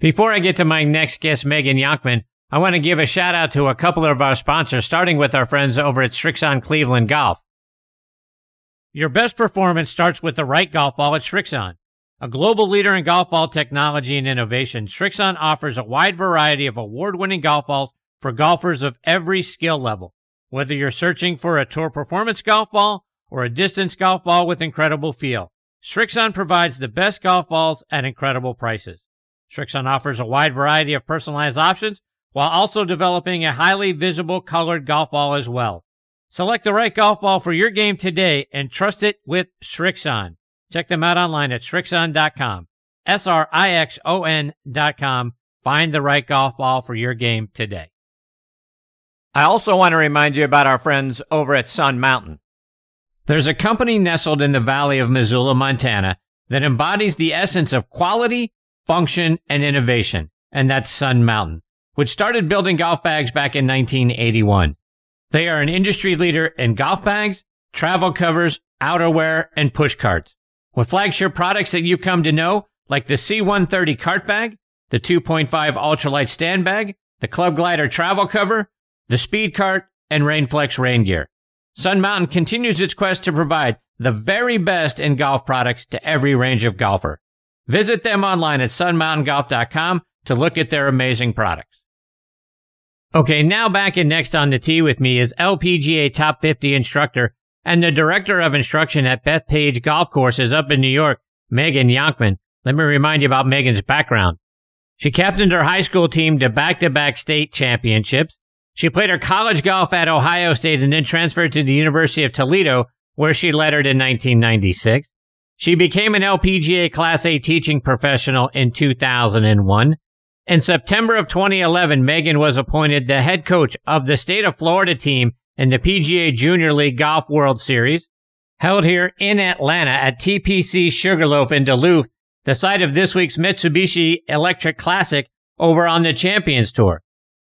Before I get to my next guest, Megan Younkman, I want to give a shout out to a couple of our sponsors, starting with our friends over at Srixon Cleveland Golf. Your best performance starts with the right golf ball at Srixon. A global leader in golf ball technology and innovation, Srixon offers a wide variety of award winning golf balls for golfers of every skill level. Whether you're searching for a tour performance golf ball or a distance golf ball with incredible feel, Srixon provides the best golf balls at incredible prices. Srixon offers a wide variety of personalized options while also developing a highly visible colored golf ball as well. Select the right golf ball for your game today and trust it with Srixon. Check them out online at Srixon.com. S-R-I-X-O-N dot com. Find the right golf ball for your game today. I also want to remind you about our friends over at Sun Mountain. There's a company nestled in the valley of Missoula, Montana that embodies the essence of quality, function, and innovation, and that's Sun Mountain, which started building golf bags back in 1981. They are an industry leader in golf bags, travel covers, outerwear, and push carts. With flagship products that you've come to know, like the C130 cart bag, the 2.5 ultralight stand bag, the Club Glider travel cover, the Speed Cart, and Rainflex rain gear. Sun Mountain continues its quest to provide the very best in golf products to every range of golfer. Visit them online at sunmountaingolf.com to look at their amazing products. Okay, now back in next on the tee with me is LPGA Top 50 instructor and the director of instruction at Bethpage Golf Courses up in New York, Megan Younkman. Let me remind you about Megan's background. She captained her high school team to back-to-back state championships. She played her college golf at Ohio State and then transferred to the University of Toledo, where she lettered in 1996. She became an LPGA Class A teaching professional in 2001. In September of 2011, Megan was appointed the head coach of the state of Florida team in the PGA Junior League Golf World Series, held here in Atlanta at TPC Sugarloaf in Duluth, the site of this week's Mitsubishi Electric Classic over on the Champions Tour.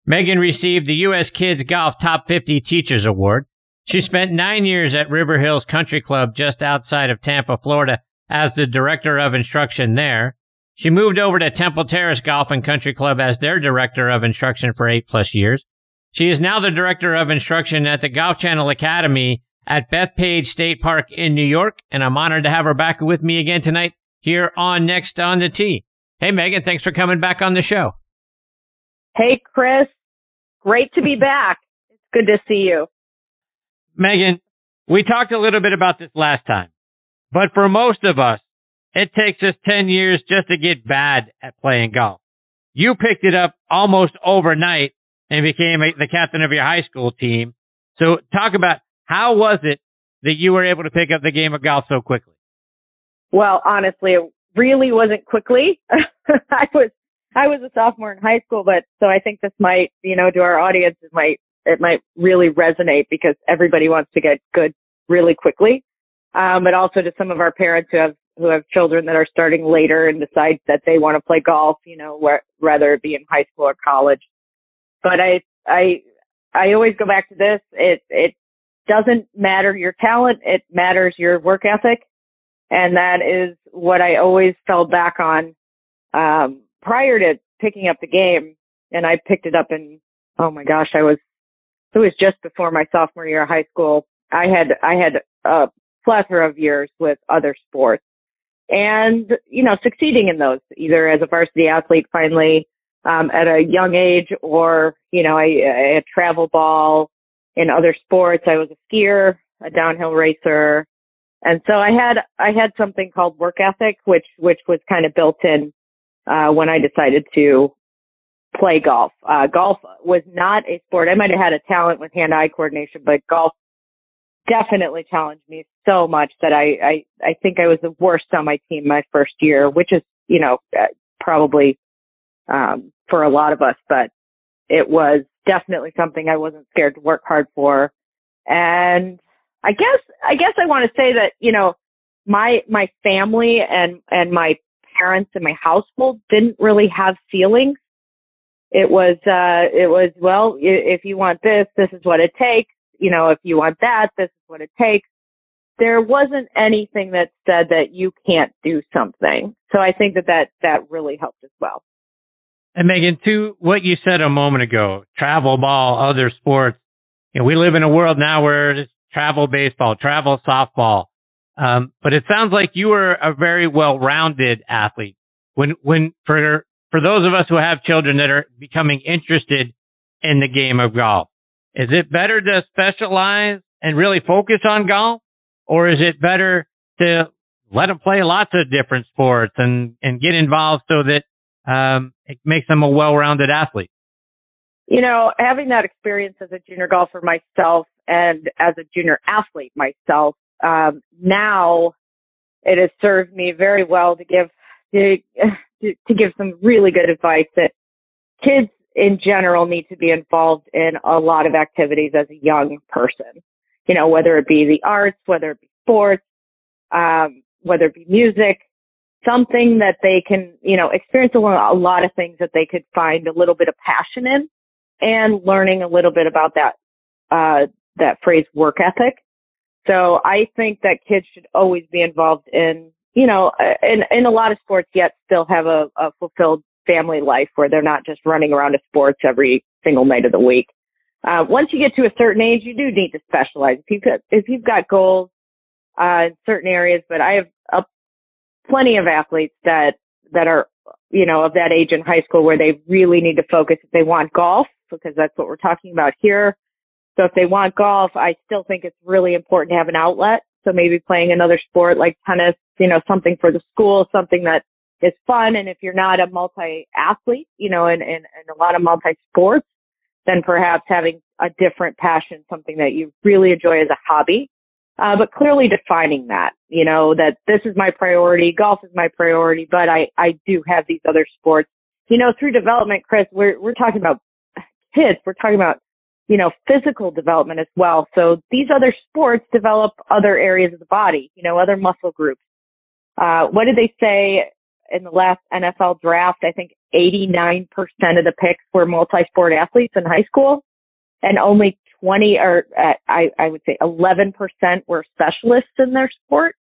Megan received the U.S. Kids Golf Top 50 Teachers Award. She spent nine years at River Hills Country Club just outside of Tampa, Florida, as the director of instruction there. She moved over to Temple Terrace Golf and Country Club as their director of instruction for eight plus years. She is now the director of instruction at the Golf Channel Academy at Bethpage State Park in New York, and I'm honored to have her back with me again tonight here on Next on the Tee. Hey, Megan, thanks for coming back on the show. Hey, Chris. Great to be back. It's good to see you. Megan, we talked a little bit about this last time, but for most of us, it takes us 10 years just to get bad at playing golf. You picked it up almost overnight and became a, the captain of your high school team. So talk about how was it that you were able to pick up the game of golf so quickly? Well, honestly, it really wasn't quickly. I was I was a sophomore in high school, but so I think this might, you know, to our audience, it might it might really resonate because everybody wants to get good really quickly. Um, but also to some of our parents who have who have children that are starting later and decide that they want to play golf, you know, where, rather it be in high school or college. But I, I, I always go back to this. It, it doesn't matter your talent. It matters your work ethic. And that is what I always fell back on, um, prior to picking up the game. And I picked it up in, oh my gosh, I was, it was just before my sophomore year of high school. I had, I had a plethora of years with other sports and, you know, succeeding in those, either as a varsity athlete finally, um, at a young age or, you know, I, I had travel ball in other sports. I was a skier, a downhill racer. And so I had, I had something called work ethic, which, which was kind of built in, uh, when I decided to play golf. Uh, golf was not a sport. I might have had a talent with hand-eye coordination, but golf definitely challenged me so much that I, I, I think I was the worst on my team my first year, which is, you know, uh, probably, um, for a lot of us, but it was definitely something I wasn't scared to work hard for. And I guess, I guess I want to say that, you know, my, my family and, and my parents and my household didn't really have feelings. It was, uh, it was, well, if you want this, this is what it takes you know, if you want that, this is what it takes. There wasn't anything that said that you can't do something. So I think that that, that really helped as well. And Megan, to what you said a moment ago, travel ball, other sports, you know, we live in a world now where it's travel baseball, travel softball. Um, but it sounds like you were a very well-rounded athlete. When, when, for, for those of us who have children that are becoming interested in the game of golf, is it better to specialize and really focus on golf? Or is it better to let them play lots of different sports and, and get involved so that, um, it makes them a well-rounded athlete? You know, having that experience as a junior golfer myself and as a junior athlete myself, um, now it has served me very well to give to, to give some really good advice that kids in general need to be involved in a lot of activities as a young person. You know, whether it be the arts, whether it be sports, um, whether it be music, something that they can, you know, experience a lot of things that they could find a little bit of passion in and learning a little bit about that, uh, that phrase work ethic. So I think that kids should always be involved in, you know, in, in a lot of sports yet still have a, a fulfilled family life where they're not just running around to sports every single night of the week. Uh, once you get to a certain age, you do need to specialize. If you've got, if you've got goals, uh, in certain areas, but I have a, plenty of athletes that, that are, you know, of that age in high school where they really need to focus if they want golf, because that's what we're talking about here. So if they want golf, I still think it's really important to have an outlet. So maybe playing another sport like tennis, you know, something for the school, something that is fun. And if you're not a multi-athlete, you know, and, and, and a lot of multi-sports, then perhaps having a different passion, something that you really enjoy as a hobby. Uh, but clearly defining that, you know, that this is my priority, golf is my priority, but I, I do have these other sports. You know, through development, Chris, we're, we're talking about kids, we're talking about, you know, physical development as well. So these other sports develop other areas of the body, you know, other muscle groups. Uh, what did they say in the last NFL draft? I think 89% of the picks were multi-sport athletes in high school and only 20 or uh, I, I would say 11% were specialists in their sport.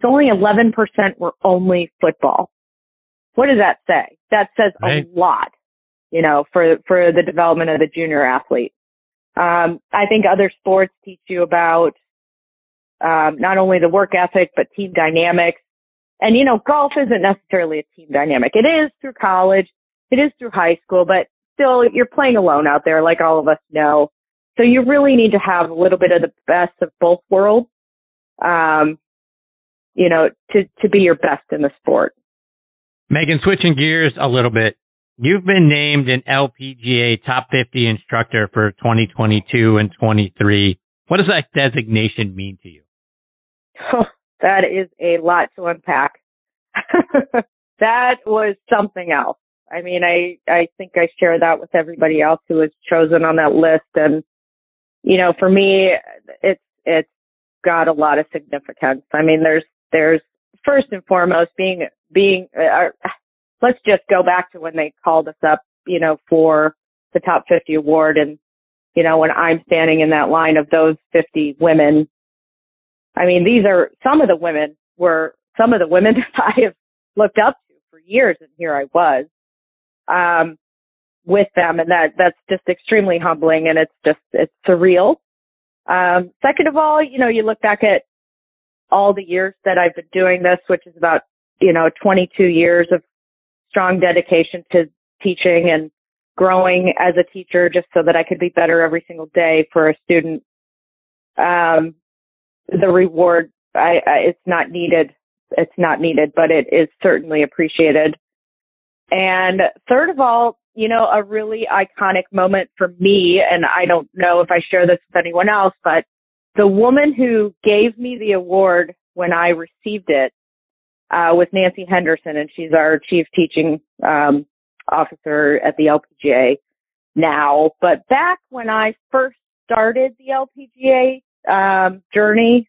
So only 11% were only football. What does that say? That says right. a lot, you know, for, for the development of the junior athlete. Um, I think other sports teach you about, um, not only the work ethic, but team dynamics. And, you know, golf isn't necessarily a team dynamic. It is through college. It is through high school, but still you're playing alone out there, like all of us know. So you really need to have a little bit of the best of both worlds, um, you know, to, to be your best in the sport. Megan, switching gears a little bit. You've been named an LPGA top 50 instructor for 2022 and 23. What does that designation mean to you? Oh, that is a lot to unpack. that was something else. I mean, I, I think I share that with everybody else who was chosen on that list. And you know, for me, it's, it's got a lot of significance. I mean, there's, there's first and foremost being, being, uh, let's just go back to when they called us up, you know, for the top 50 award. And, you know, when I'm standing in that line of those 50 women, I mean, these are some of the women were some of the women that I have looked up to for years. And here I was. Um, with them and that that's just extremely humbling and it's just it's surreal um second of all you know you look back at all the years that I've been doing this which is about you know 22 years of strong dedication to teaching and growing as a teacher just so that I could be better every single day for a student. Um the reward I, I it's not needed. It's not needed but it is certainly appreciated. And third of all, you know, a really iconic moment for me, and I don't know if I share this with anyone else, but the woman who gave me the award when I received it uh, was Nancy Henderson, and she's our chief teaching um, officer at the LPGA now. But back when I first started the LPGA um, journey,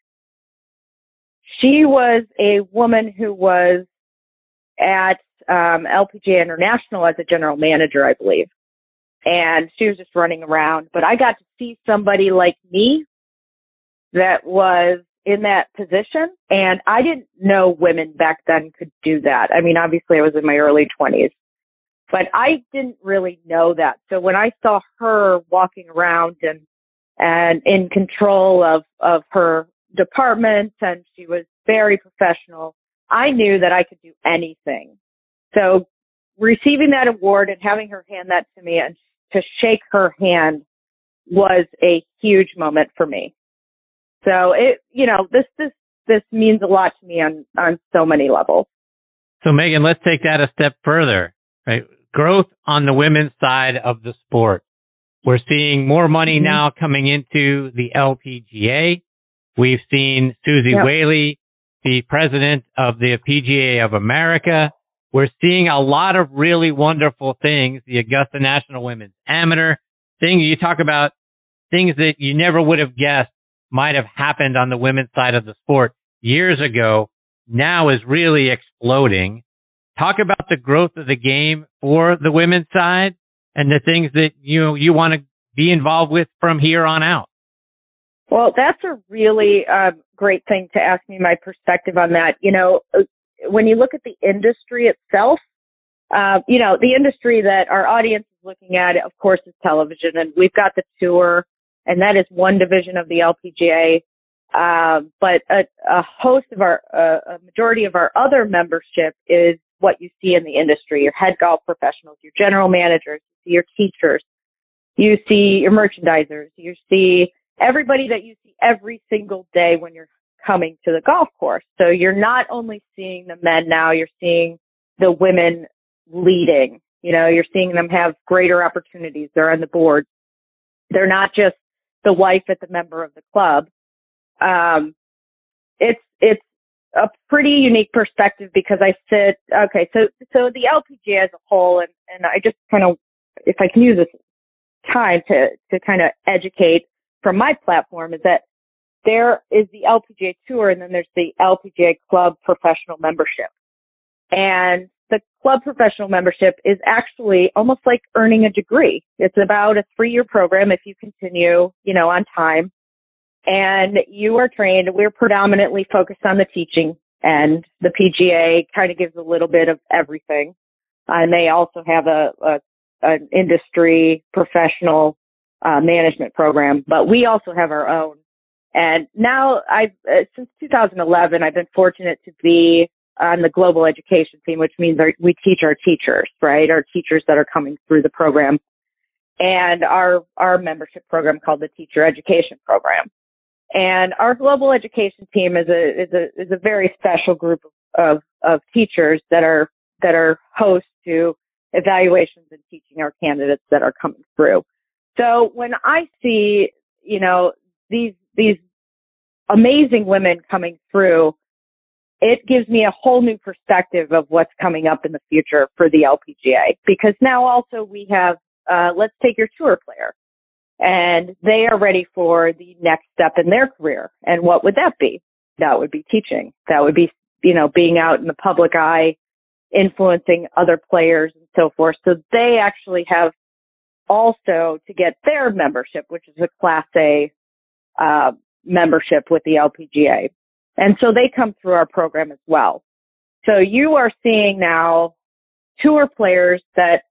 she was a woman who was at um, LPGA International as a general manager, I believe. And she was just running around, but I got to see somebody like me that was in that position. And I didn't know women back then could do that. I mean, obviously I was in my early twenties. But I didn't really know that. So when I saw her walking around and and in control of of her department and she was very professional, I knew that I could do anything. So receiving that award and having her hand that to me and to shake her hand was a huge moment for me. So it, you know, this, this, this means a lot to me on, on so many levels. So Megan, let's take that a step further, right? Growth on the women's side of the sport. We're seeing more money mm-hmm. now coming into the LPGA. We've seen Susie yep. Whaley, the president of the PGA of America. We're seeing a lot of really wonderful things. The Augusta National Women's Amateur thing. You talk about things that you never would have guessed might have happened on the women's side of the sport years ago now is really exploding. Talk about the growth of the game for the women's side and the things that you you want to be involved with from here on out. Well, that's a really uh, great thing to ask me my perspective on that. You know, when you look at the industry itself, uh, you know, the industry that our audience is looking at, of course, is television, and we've got the tour, and that is one division of the LPGA. Uh, but a, a, host of our, uh, a majority of our other membership is what you see in the industry: your head golf professionals, your general managers, your teachers, you see your merchandisers, you see everybody that you see every single day when you're coming to the golf course. So you're not only seeing the men now, you're seeing the women leading. You know, you're seeing them have greater opportunities. They're on the board. They're not just the wife at the member of the club. Um, it's, it's a pretty unique perspective because I sit, okay, so, so the LPGA as a whole, and, and I just kind of, if I can use this time to, to kind of educate from my platform is that there is the LPGA Tour and then there's the LPGA Club Professional Membership. And the club professional membership is actually almost like earning a degree. It's about a three year program if you continue, you know, on time. And you are trained. We're predominantly focused on the teaching and the PGA kind of gives a little bit of everything. And they also have a, a an industry professional uh, management program, but we also have our own and now I've, uh, since 2011, I've been fortunate to be on the global education team, which means our, we teach our teachers, right? Our teachers that are coming through the program and our, our membership program called the teacher education program. And our global education team is a, is a, is a very special group of, of teachers that are, that are hosts to evaluations and teaching our candidates that are coming through. So when I see, you know, these these amazing women coming through, it gives me a whole new perspective of what's coming up in the future for the LPGA. Because now also we have, uh, let's take your tour player and they are ready for the next step in their career. And what would that be? That would be teaching. That would be, you know, being out in the public eye, influencing other players and so forth. So they actually have also to get their membership, which is a class A, uh, membership with the LPGA. And so they come through our program as well. So you are seeing now tour players that,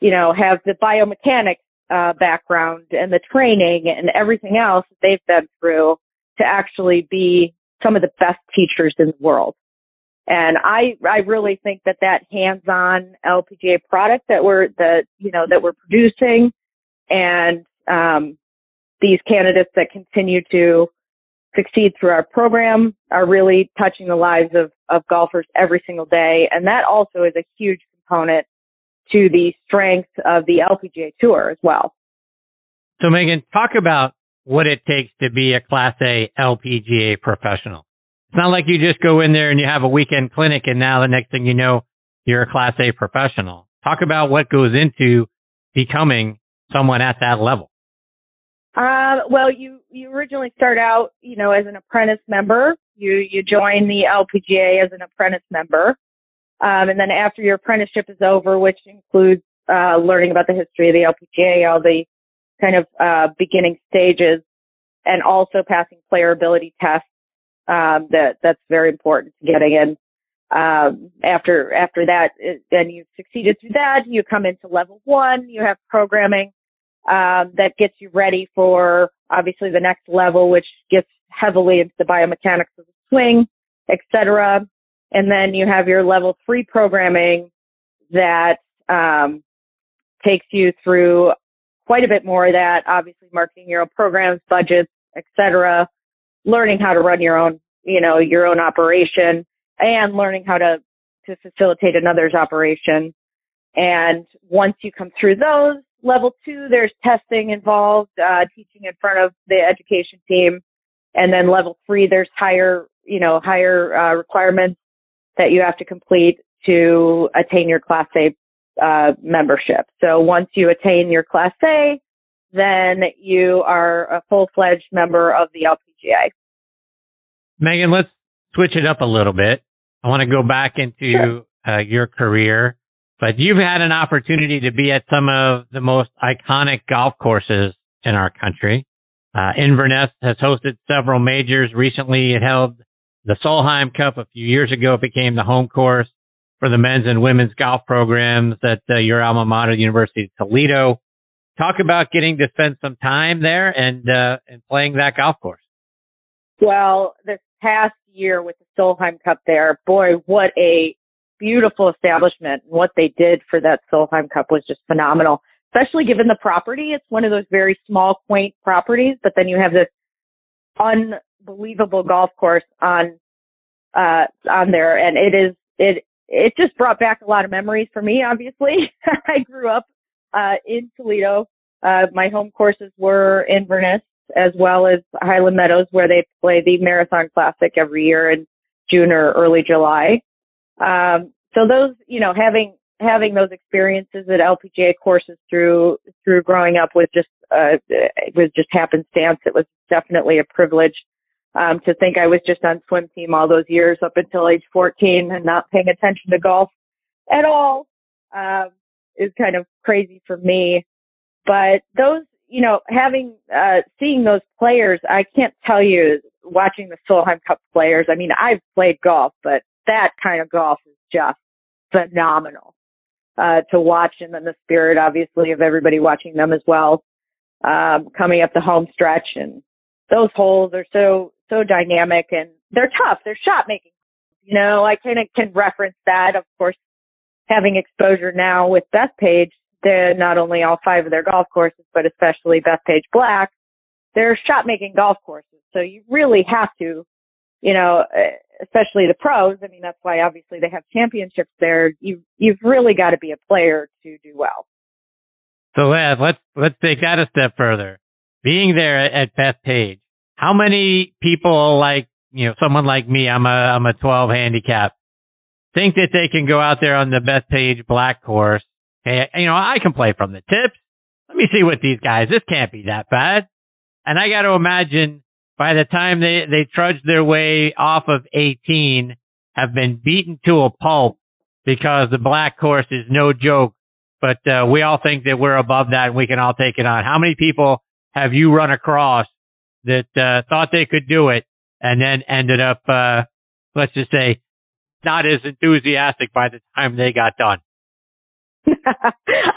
you know, have the biomechanics uh, background and the training and everything else that they've been through to actually be some of the best teachers in the world. And I, I really think that that hands-on LPGA product that we're, the, you know, that we're producing and, um, these candidates that continue to succeed through our program are really touching the lives of, of golfers every single day. And that also is a huge component to the strength of the LPGA tour as well. So Megan, talk about what it takes to be a class A LPGA professional. It's not like you just go in there and you have a weekend clinic and now the next thing you know, you're a class A professional. Talk about what goes into becoming someone at that level. Uh, well, you you originally start out, you know, as an apprentice member. You you join the LPGA as an apprentice member, um, and then after your apprenticeship is over, which includes uh, learning about the history of the LPGA, all the kind of uh, beginning stages, and also passing player ability tests. Um, that that's very important to getting in. um, after after that, and you've succeeded through that, you come into level one. You have programming um, that gets you ready for obviously the next level, which gets heavily into the biomechanics of the swing, etc. And then you have your level three programming that um, takes you through quite a bit more of that. Obviously, marketing your own programs, budgets, etc. Learning how to run your own, you know, your own operation and learning how to, to facilitate another's operation. And once you come through those, level two, there's testing involved, uh, teaching in front of the education team. And then level three, there's higher, you know, higher, uh, requirements that you have to complete to attain your class A, uh, membership. So once you attain your class A, then you are a full-fledged member of the LPGA. Megan, let's switch it up a little bit. I want to go back into sure. uh, your career, but you've had an opportunity to be at some of the most iconic golf courses in our country. Uh, Inverness has hosted several majors. Recently, it held the Solheim Cup a few years ago. It became the home course for the men's and women's golf programs at uh, your alma mater, University of Toledo. Talk about getting to spend some time there and uh, and playing that golf course. Well, this past year with the Solheim Cup there, boy, what a beautiful establishment. And What they did for that Solheim Cup was just phenomenal, especially given the property. It's one of those very small, quaint properties, but then you have this unbelievable golf course on, uh, on there. And it is, it, it just brought back a lot of memories for me, obviously. I grew up, uh, in Toledo. Uh, my home courses were Inverness as well as Highland Meadows where they play the Marathon Classic every year in June or early July. Um, so those, you know, having having those experiences at LPGA courses through through growing up was just uh, it was just happenstance. It was definitely a privilege um, to think I was just on swim team all those years up until age 14 and not paying attention to golf at all um, is kind of crazy for me. But those you know, having, uh, seeing those players, I can't tell you watching the Solheim Cup players. I mean, I've played golf, but that kind of golf is just phenomenal, uh, to watch. And then the spirit, obviously, of everybody watching them as well, um, coming up the home stretch. And those holes are so, so dynamic and they're tough. They're shot making. You know, I kind of can reference that. Of course, having exposure now with Bethpage, to not only all five of their golf courses, but especially Bethpage Black, they're shot making golf courses. So you really have to, you know, eh, especially the pros. I mean, that's why obviously they have championships there. You, you've really got to be a player to do well. So let's, let's take that a step further. Being there at Bethpage, how many people like, you know, someone like me, I'm a, I'm a 12 handicap, think that they can go out there on the Bethpage Black course Hey, you know, I can play from the tips. Let me see what these guys, this can't be that bad. And I got to imagine by the time they, they trudge their way off of 18, have been beaten to a pulp because the black course is no joke. But, uh, we all think that we're above that and we can all take it on. How many people have you run across that, uh, thought they could do it and then ended up, uh, let's just say not as enthusiastic by the time they got done?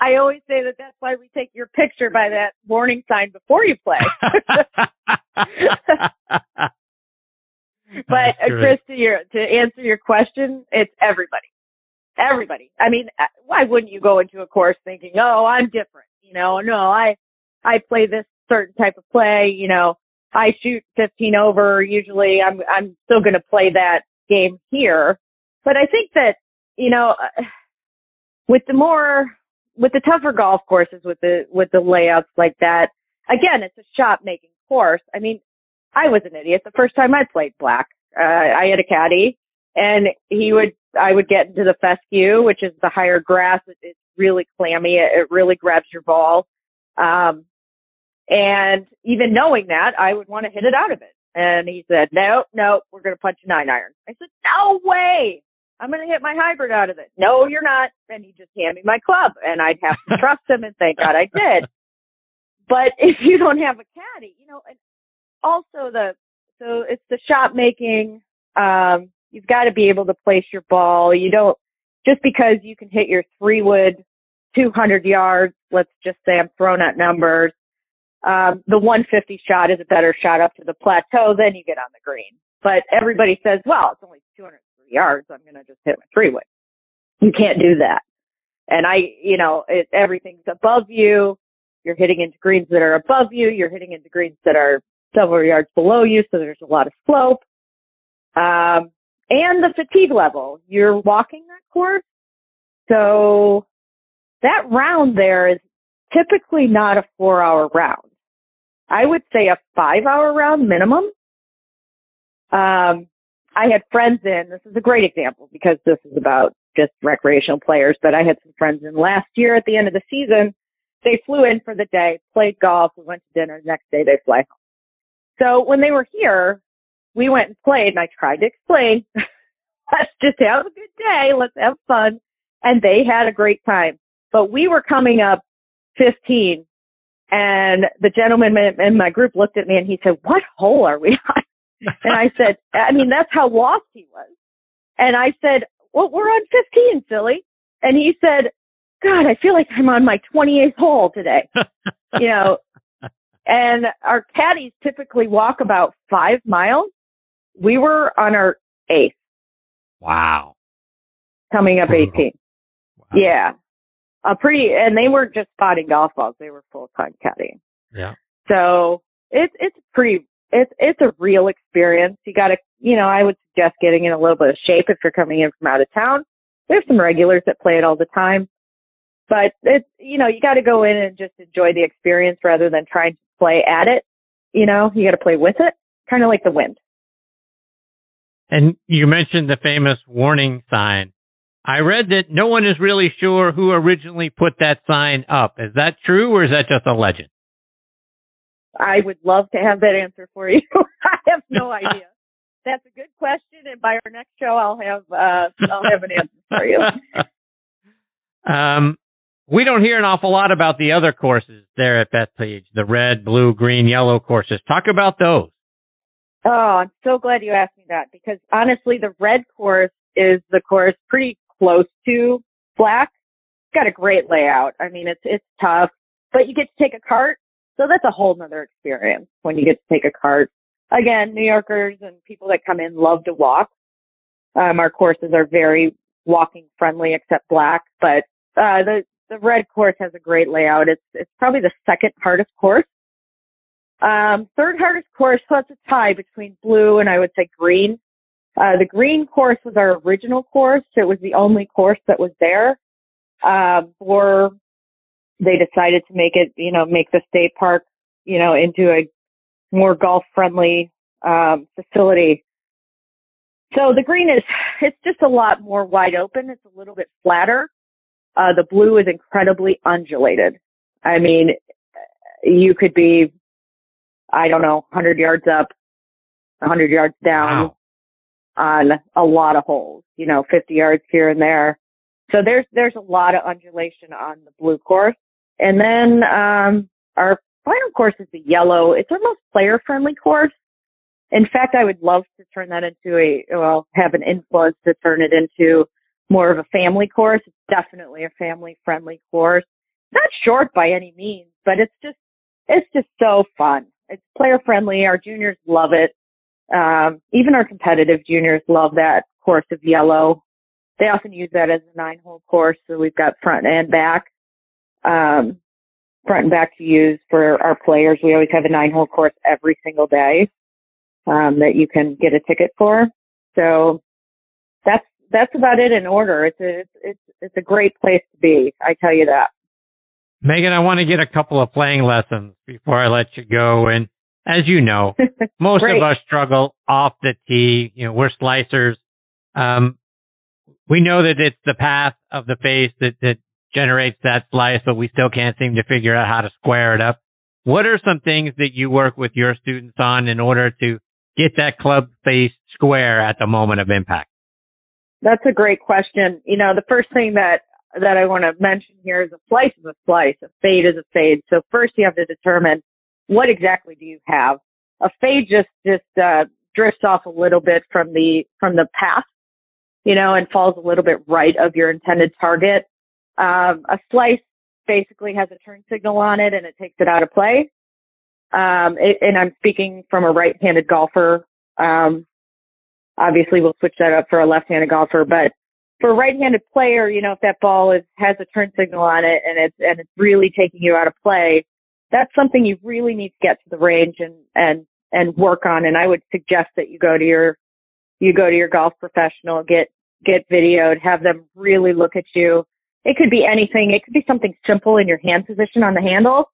I always say that that's why we take your picture by that warning sign before you play. but uh, Chris, to your to answer your question, it's everybody, everybody. I mean, uh, why wouldn't you go into a course thinking, "Oh, I'm different"? You know, no, I I play this certain type of play. You know, I shoot 15 over. Usually, I'm I'm still going to play that game here. But I think that you know. Uh, with the more with the tougher golf courses with the with the layouts like that, again, it's a shot making course. I mean, I was an idiot the first time I played black. Uh, I had a caddy, and he would I would get into the fescue, which is the higher grass. It's really clammy. It, it really grabs your ball. Um, and even knowing that, I would want to hit it out of it. And he said, no, no, we're going to punch a nine iron. I said, no way. I'm going to hit my hybrid out of it. No, you're not. And he just handed me my club and I'd have to trust him and thank God I did. But if you don't have a caddy, you know, and also the, so it's the shot making, um, You've got to be able to place your ball. You don't, just because you can hit your three wood 200 yards, let's just say I'm throwing out numbers, um, the 150 shot is a better shot up to the plateau, then you get on the green. But everybody says, well, it's only 203 yards. I'm going to just hit my three wood. You can't do that. And I, you know, it, everything's above you. You're hitting into greens that are above you. You're hitting into greens that are several yards below you. So there's a lot of slope. Um, and the fatigue level. You're walking that course. So that round there is typically not a four hour round. I would say a five hour round minimum. Um, I had friends in, this is a great example because this is about just recreational players, but I had some friends in last year at the end of the season. They flew in for the day, played golf, we went to dinner, the next day they fly home. So when they were here, we went and played and I tried to explain, let's just have a good day, let's have fun. And they had a great time. But we were coming up 15 and the gentleman in my group looked at me and he said, what hole are we on? and I said, I mean, that's how lost he was. And I said, well, we're on 15, silly. And he said, God, I feel like I'm on my 28th hole today. you know, and our caddies typically walk about five miles. We were on our eighth. Wow. Coming up 18. Wow. Yeah. A pretty, and they weren't just spotting golf balls. They were full time caddying. Yeah. So it's, it's pretty, it's, it's a real experience. You gotta, you know, I would suggest getting in a little bit of shape if you're coming in from out of town. There's some regulars that play it all the time. But it's, you know, you gotta go in and just enjoy the experience rather than trying to play at it. You know, you gotta play with it. Kind of like the wind. And you mentioned the famous warning sign. I read that no one is really sure who originally put that sign up. Is that true or is that just a legend? I would love to have that answer for you. I have no idea. That's a good question, and by our next show, I'll have uh, I'll have an answer for you. um, we don't hear an awful lot about the other courses there at Bethpage, the red, blue, green, yellow courses. Talk about those. Oh, I'm so glad you asked me that because honestly, the red course is the course pretty close to black. It's got a great layout. I mean, it's, it's tough, but you get to take a cart. So that's a whole nother experience when you get to take a cart. Again, New Yorkers and people that come in love to walk. Um, our courses are very walking friendly except black, but, uh, the, the red course has a great layout. It's, it's probably the second hardest course um, third hardest course, so it's a tie between blue and I would say green. Uh, the green course was our original course. It was the only course that was there. Um, or they decided to make it, you know, make the state park, you know, into a more golf friendly, um, facility. So the green is, it's just a lot more wide open. It's a little bit flatter. Uh, the blue is incredibly undulated. I mean, you could be I don't know, 100 yards up, 100 yards down wow. on a lot of holes, you know, 50 yards here and there. So there's, there's a lot of undulation on the blue course. And then, um, our final course is the yellow. It's our most player friendly course. In fact, I would love to turn that into a, well, have an influence to turn it into more of a family course. It's definitely a family friendly course. Not short by any means, but it's just, it's just so fun it's player friendly. Our juniors love it. Um, even our competitive juniors love that course of yellow. They often use that as a nine hole course. So we've got front and back, um, front and back to use for our players. We always have a nine hole course every single day, um, that you can get a ticket for. So that's, that's about it in order. It's a, it's, it's a great place to be. I tell you that. Megan, I want to get a couple of playing lessons before I let you go. And as you know, most of us struggle off the tee. You know, we're slicers. Um, we know that it's the path of the face that, that generates that slice, but we still can't seem to figure out how to square it up. What are some things that you work with your students on in order to get that club face square at the moment of impact? That's a great question. You know, the first thing that that I want to mention here is a slice is a slice, a fade is a fade. So first you have to determine what exactly do you have. A fade just just uh, drifts off a little bit from the from the path, you know, and falls a little bit right of your intended target. Um, a slice basically has a turn signal on it and it takes it out of play. Um, it, and I'm speaking from a right-handed golfer. Um, obviously we'll switch that up for a left-handed golfer, but for a right-handed player, you know, if that ball is, has a turn signal on it and it's, and it's really taking you out of play, that's something you really need to get to the range and, and, and work on. And I would suggest that you go to your, you go to your golf professional, get, get videoed, have them really look at you. It could be anything. It could be something simple in your hand position on the handle.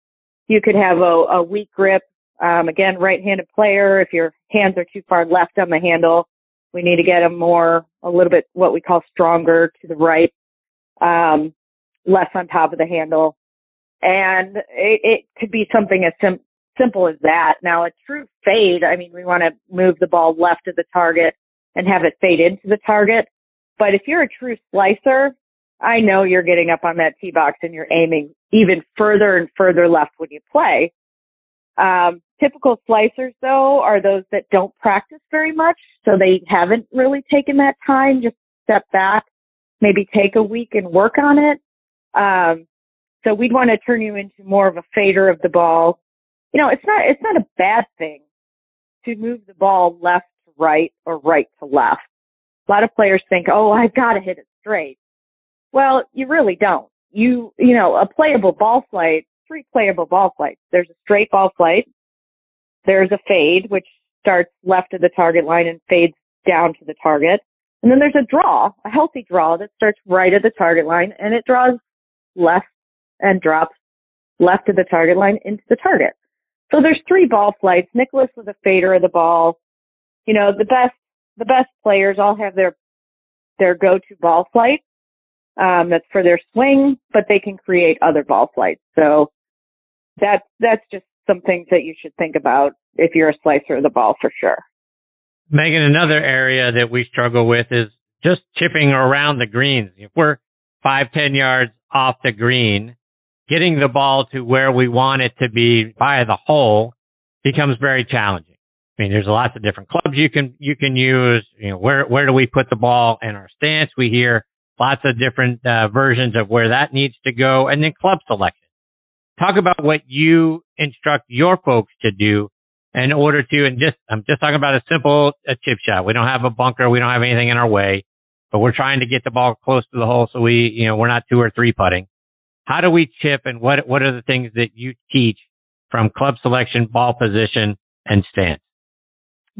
You could have a, a weak grip. Um, again, right-handed player. If your hands are too far left on the handle, we need to get them more, a little bit what we call stronger to the right, um, less on top of the handle. And it, it could be something as sim- simple as that. Now a true fade, I mean, we want to move the ball left of the target and have it fade into the target. But if you're a true slicer, I know you're getting up on that tee box and you're aiming even further and further left when you play. Um, typical slicers though are those that don't practice very much, so they haven't really taken that time. Just step back, maybe take a week and work on it. Um, so we'd want to turn you into more of a fader of the ball. You know, it's not it's not a bad thing to move the ball left to right or right to left. A lot of players think, oh, I've got to hit it straight. Well, you really don't. You, you know, a playable ball flight, three playable ball flights. There's a straight ball flight. There's a fade, which starts left of the target line and fades down to the target. And then there's a draw, a healthy draw that starts right at the target line and it draws left and drops left of the target line into the target. So there's three ball flights. Nicklaus was a fader of the ball. You know, the best, the best players all have their, their go-to ball flight um, that's for their swing, but they can create other ball flights. So that's that's just some things that you should think about if you're a slicer of the ball for sure. Megan, another area that we struggle with is just chipping around the greens. If we're five, ten yards off the green, getting the ball to where we want it to be by the hole becomes very challenging. I mean, there's lots of different clubs you can you can use. You know, where where do we put the ball in our stance? We hear lots of different uh, versions of where that needs to go, and then club selection. Talk about what you instruct your folks to do in order to, and just, I'm just talking about a simple a chip shot. We don't have a bunker. We don't have anything in our way, but we're trying to get the ball close to the hole so we, you know, we're not two or three putting. How do we chip and what, what are the things that you teach from club selection, ball position, and stance?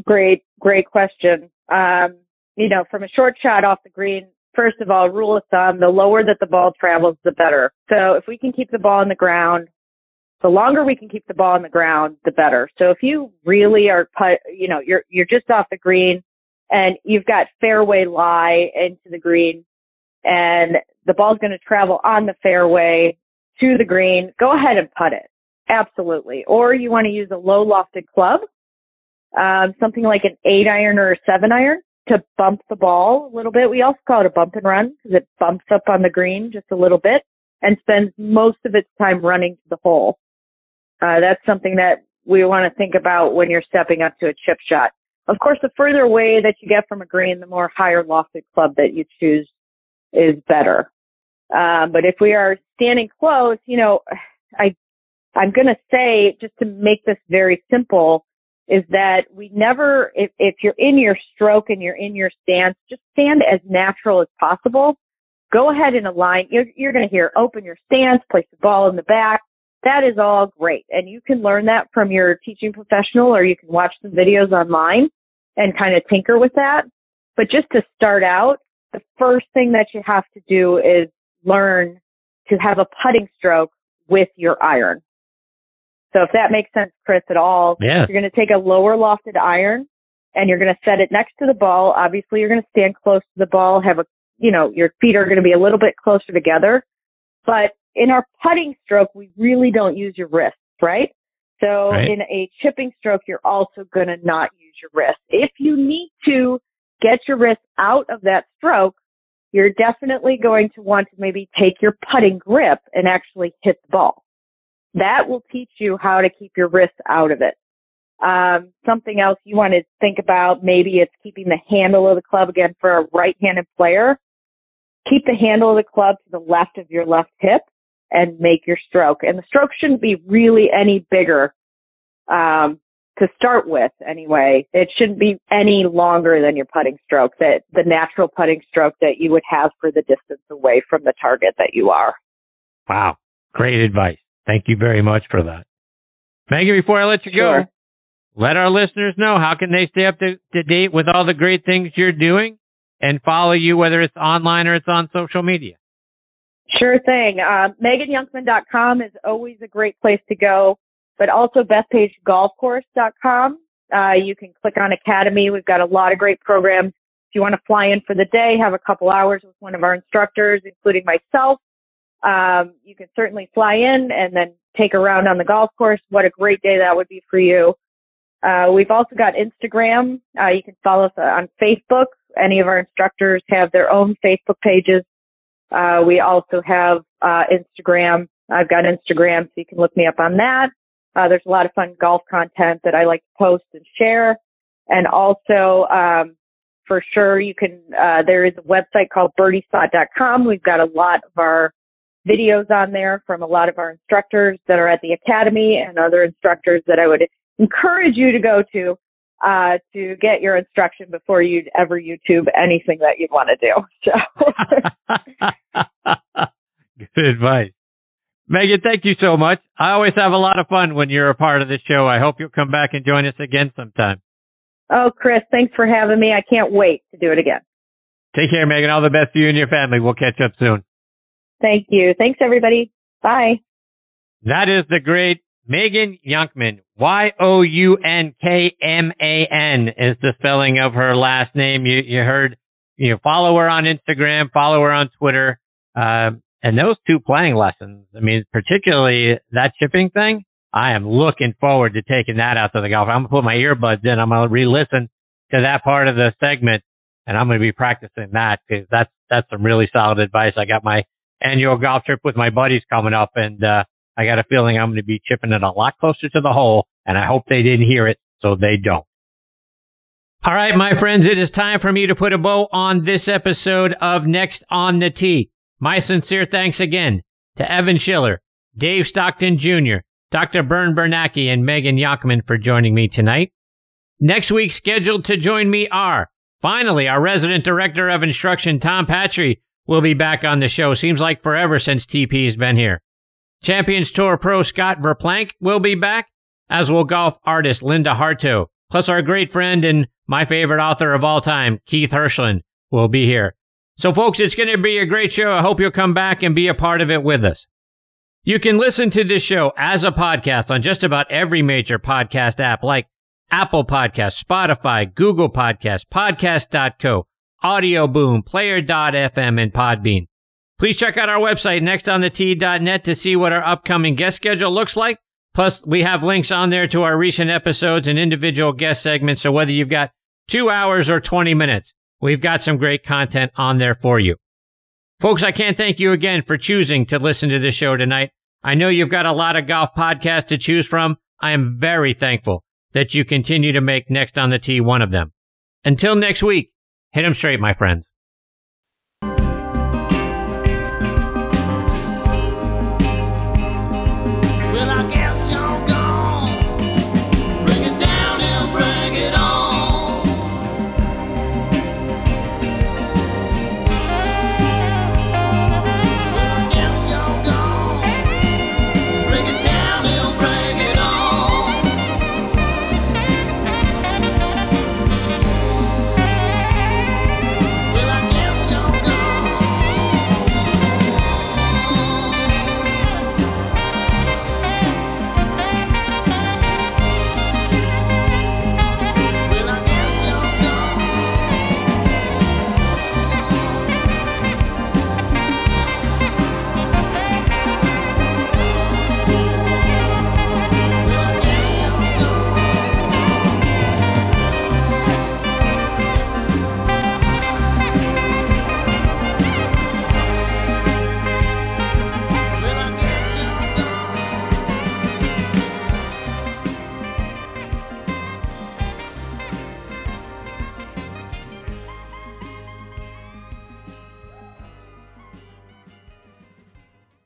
Great, great question. Um, you know, from a short shot off the green, first of all, rule of thumb, the lower that the ball travels, the better. So if we can keep the ball on the ground, the longer we can keep the ball on the ground, the better. So if you really are put, you know, you're, you're just off the green and you've got fairway lie into the green and the ball's going to travel on the fairway to the green, go ahead and putt it. Absolutely. Or you want to use a low lofted club, um, something like an eight iron or a seven iron to bump the ball a little bit. We also call it a bump and run because it bumps up on the green just a little bit and spends most of its time running to the hole. Uh, that's something that we want to think about when you're stepping up to a chip shot. Of course, the further away that you get from a green, the more higher lofted club that you choose is better. Um, but if we are standing close, you know, I, I'm going to say just to make this very simple, is that we never, if, if you're in your stroke and you're in your stance, just stand as natural as possible. Go ahead and align. You're, you're going to hear open your stance, place the ball in the back. That is all great. And you can learn that from your teaching professional or you can watch some videos online and kind of tinker with that. But just to start out, the first thing that you have to do is learn to have a putting stroke with your iron. So if that makes sense, Chris, at all, yeah. you're going to take a lower lofted iron and you're going to set it next to the ball. Obviously, you're going to stand close to the ball, have a, you know, your feet are going to be a little bit closer together. But in our putting stroke, we really don't use your wrists, right? So right. in a chipping stroke, you're also going to not use your wrist. If you need to get your wrist out of that stroke, you're definitely going to want to maybe take your putting grip and actually hit the ball. That will teach you how to keep your wrist out of it. Um, something else you want to think about, maybe it's keeping the handle of the club again for a right-handed player. Keep the handle of the club to the left of your left hip and make your stroke. And the stroke shouldn't be really any bigger, um, to start with anyway. It shouldn't be any longer than your putting stroke, that the natural putting stroke that you would have for the distance away from the target that you are. Wow. Great advice. Thank you very much for that. Megan, before I let you Sure. go, let our listeners know how can they stay up to, to date with all the great things you're doing and follow you, whether it's online or it's on social media. Sure thing. Uh, MeganYounkman.com is always a great place to go, but also BethPageGolfCourse.com. Uh, you can click on Academy. We've got a lot of great programs. If you want to fly in for the day, have a couple hours with one of our instructors, including myself, um, you can certainly fly in and then take a round on the golf course. What a great day that would be for you. Uh, we've also got Instagram. Uh, you can follow us on Facebook. Any of our instructors have their own Facebook pages. Uh, we also have uh, Instagram. I've got Instagram, so you can look me up on that. Uh, there's a lot of fun golf content that I like to post and share. And also, um, for sure, you can. Uh, there is a website called birdiespot.com. We've got a lot of our videos on there from a lot of our instructors that are at the academy and other instructors that I would encourage you to go to uh, to get your instruction before you'd ever YouTube anything that you'd want to do. So. Good advice. Megan, thank you so much. I always have a lot of fun when you're a part of the show. I hope you'll come back and join us again sometime. Oh, Chris, thanks for having me. I can't wait to do it again. Take care, Megan. All the best to you and your family. We'll catch up soon. Thank you. Thanks, everybody. Bye. That is the great Megan Younkman. Y-O-U-N-K-M-A-N is the spelling of her last name. You, you heard, you know, follow her on Instagram, follow her on Twitter. Um, and those two playing lessons, I mean, particularly that chipping thing, I am looking forward to taking that out to the golf. I'm going to put my earbuds in. I'm going to re-listen to that part of the segment and I'm going to be practicing that because that's, that's some really solid advice. I got my annual golf trip with my buddies coming up and, uh, I got a feeling I'm going to be chipping it a lot closer to the hole and I hope they didn't hear it so they don't. All right, my friends, it is time for me to put a bow on this episode of Next on the Tee. My sincere thanks again to Evan Schiller, Dave Stockton Jr., Dr. Bern Bernacki, and Megan Younkman for joining me tonight. Next week, scheduled to join me are finally our resident director of instruction, Tom Patri, will be back on the show. Seems like forever since TP has been here. Champions Tour pro Scott Verplank will be back, as will golf artist Linda Hartough. Plus, our great friend and my favorite author of all time, Keith Hirschland, will be here. So, folks, it's going to be a great show. I hope you'll come back and be a part of it with us. You can listen to this show as a podcast on just about every major podcast app like Apple Podcasts, Spotify, Google Podcasts, Podcast.co, Audio Boom, Player.fm, and Podbean. Please check out our website, nextonthetee.net, to see what our upcoming guest schedule looks like. Plus, we have links on there to our recent episodes and individual guest segments. So whether you've got two hours or 20 minutes, we've got some great content on there for you. Folks, I can't thank you again for choosing to listen to this show tonight. I know you've got a lot of golf podcasts to choose from. I am very thankful that you continue to make Next on the Tee one of them. Until next week, hit 'em straight, my friends.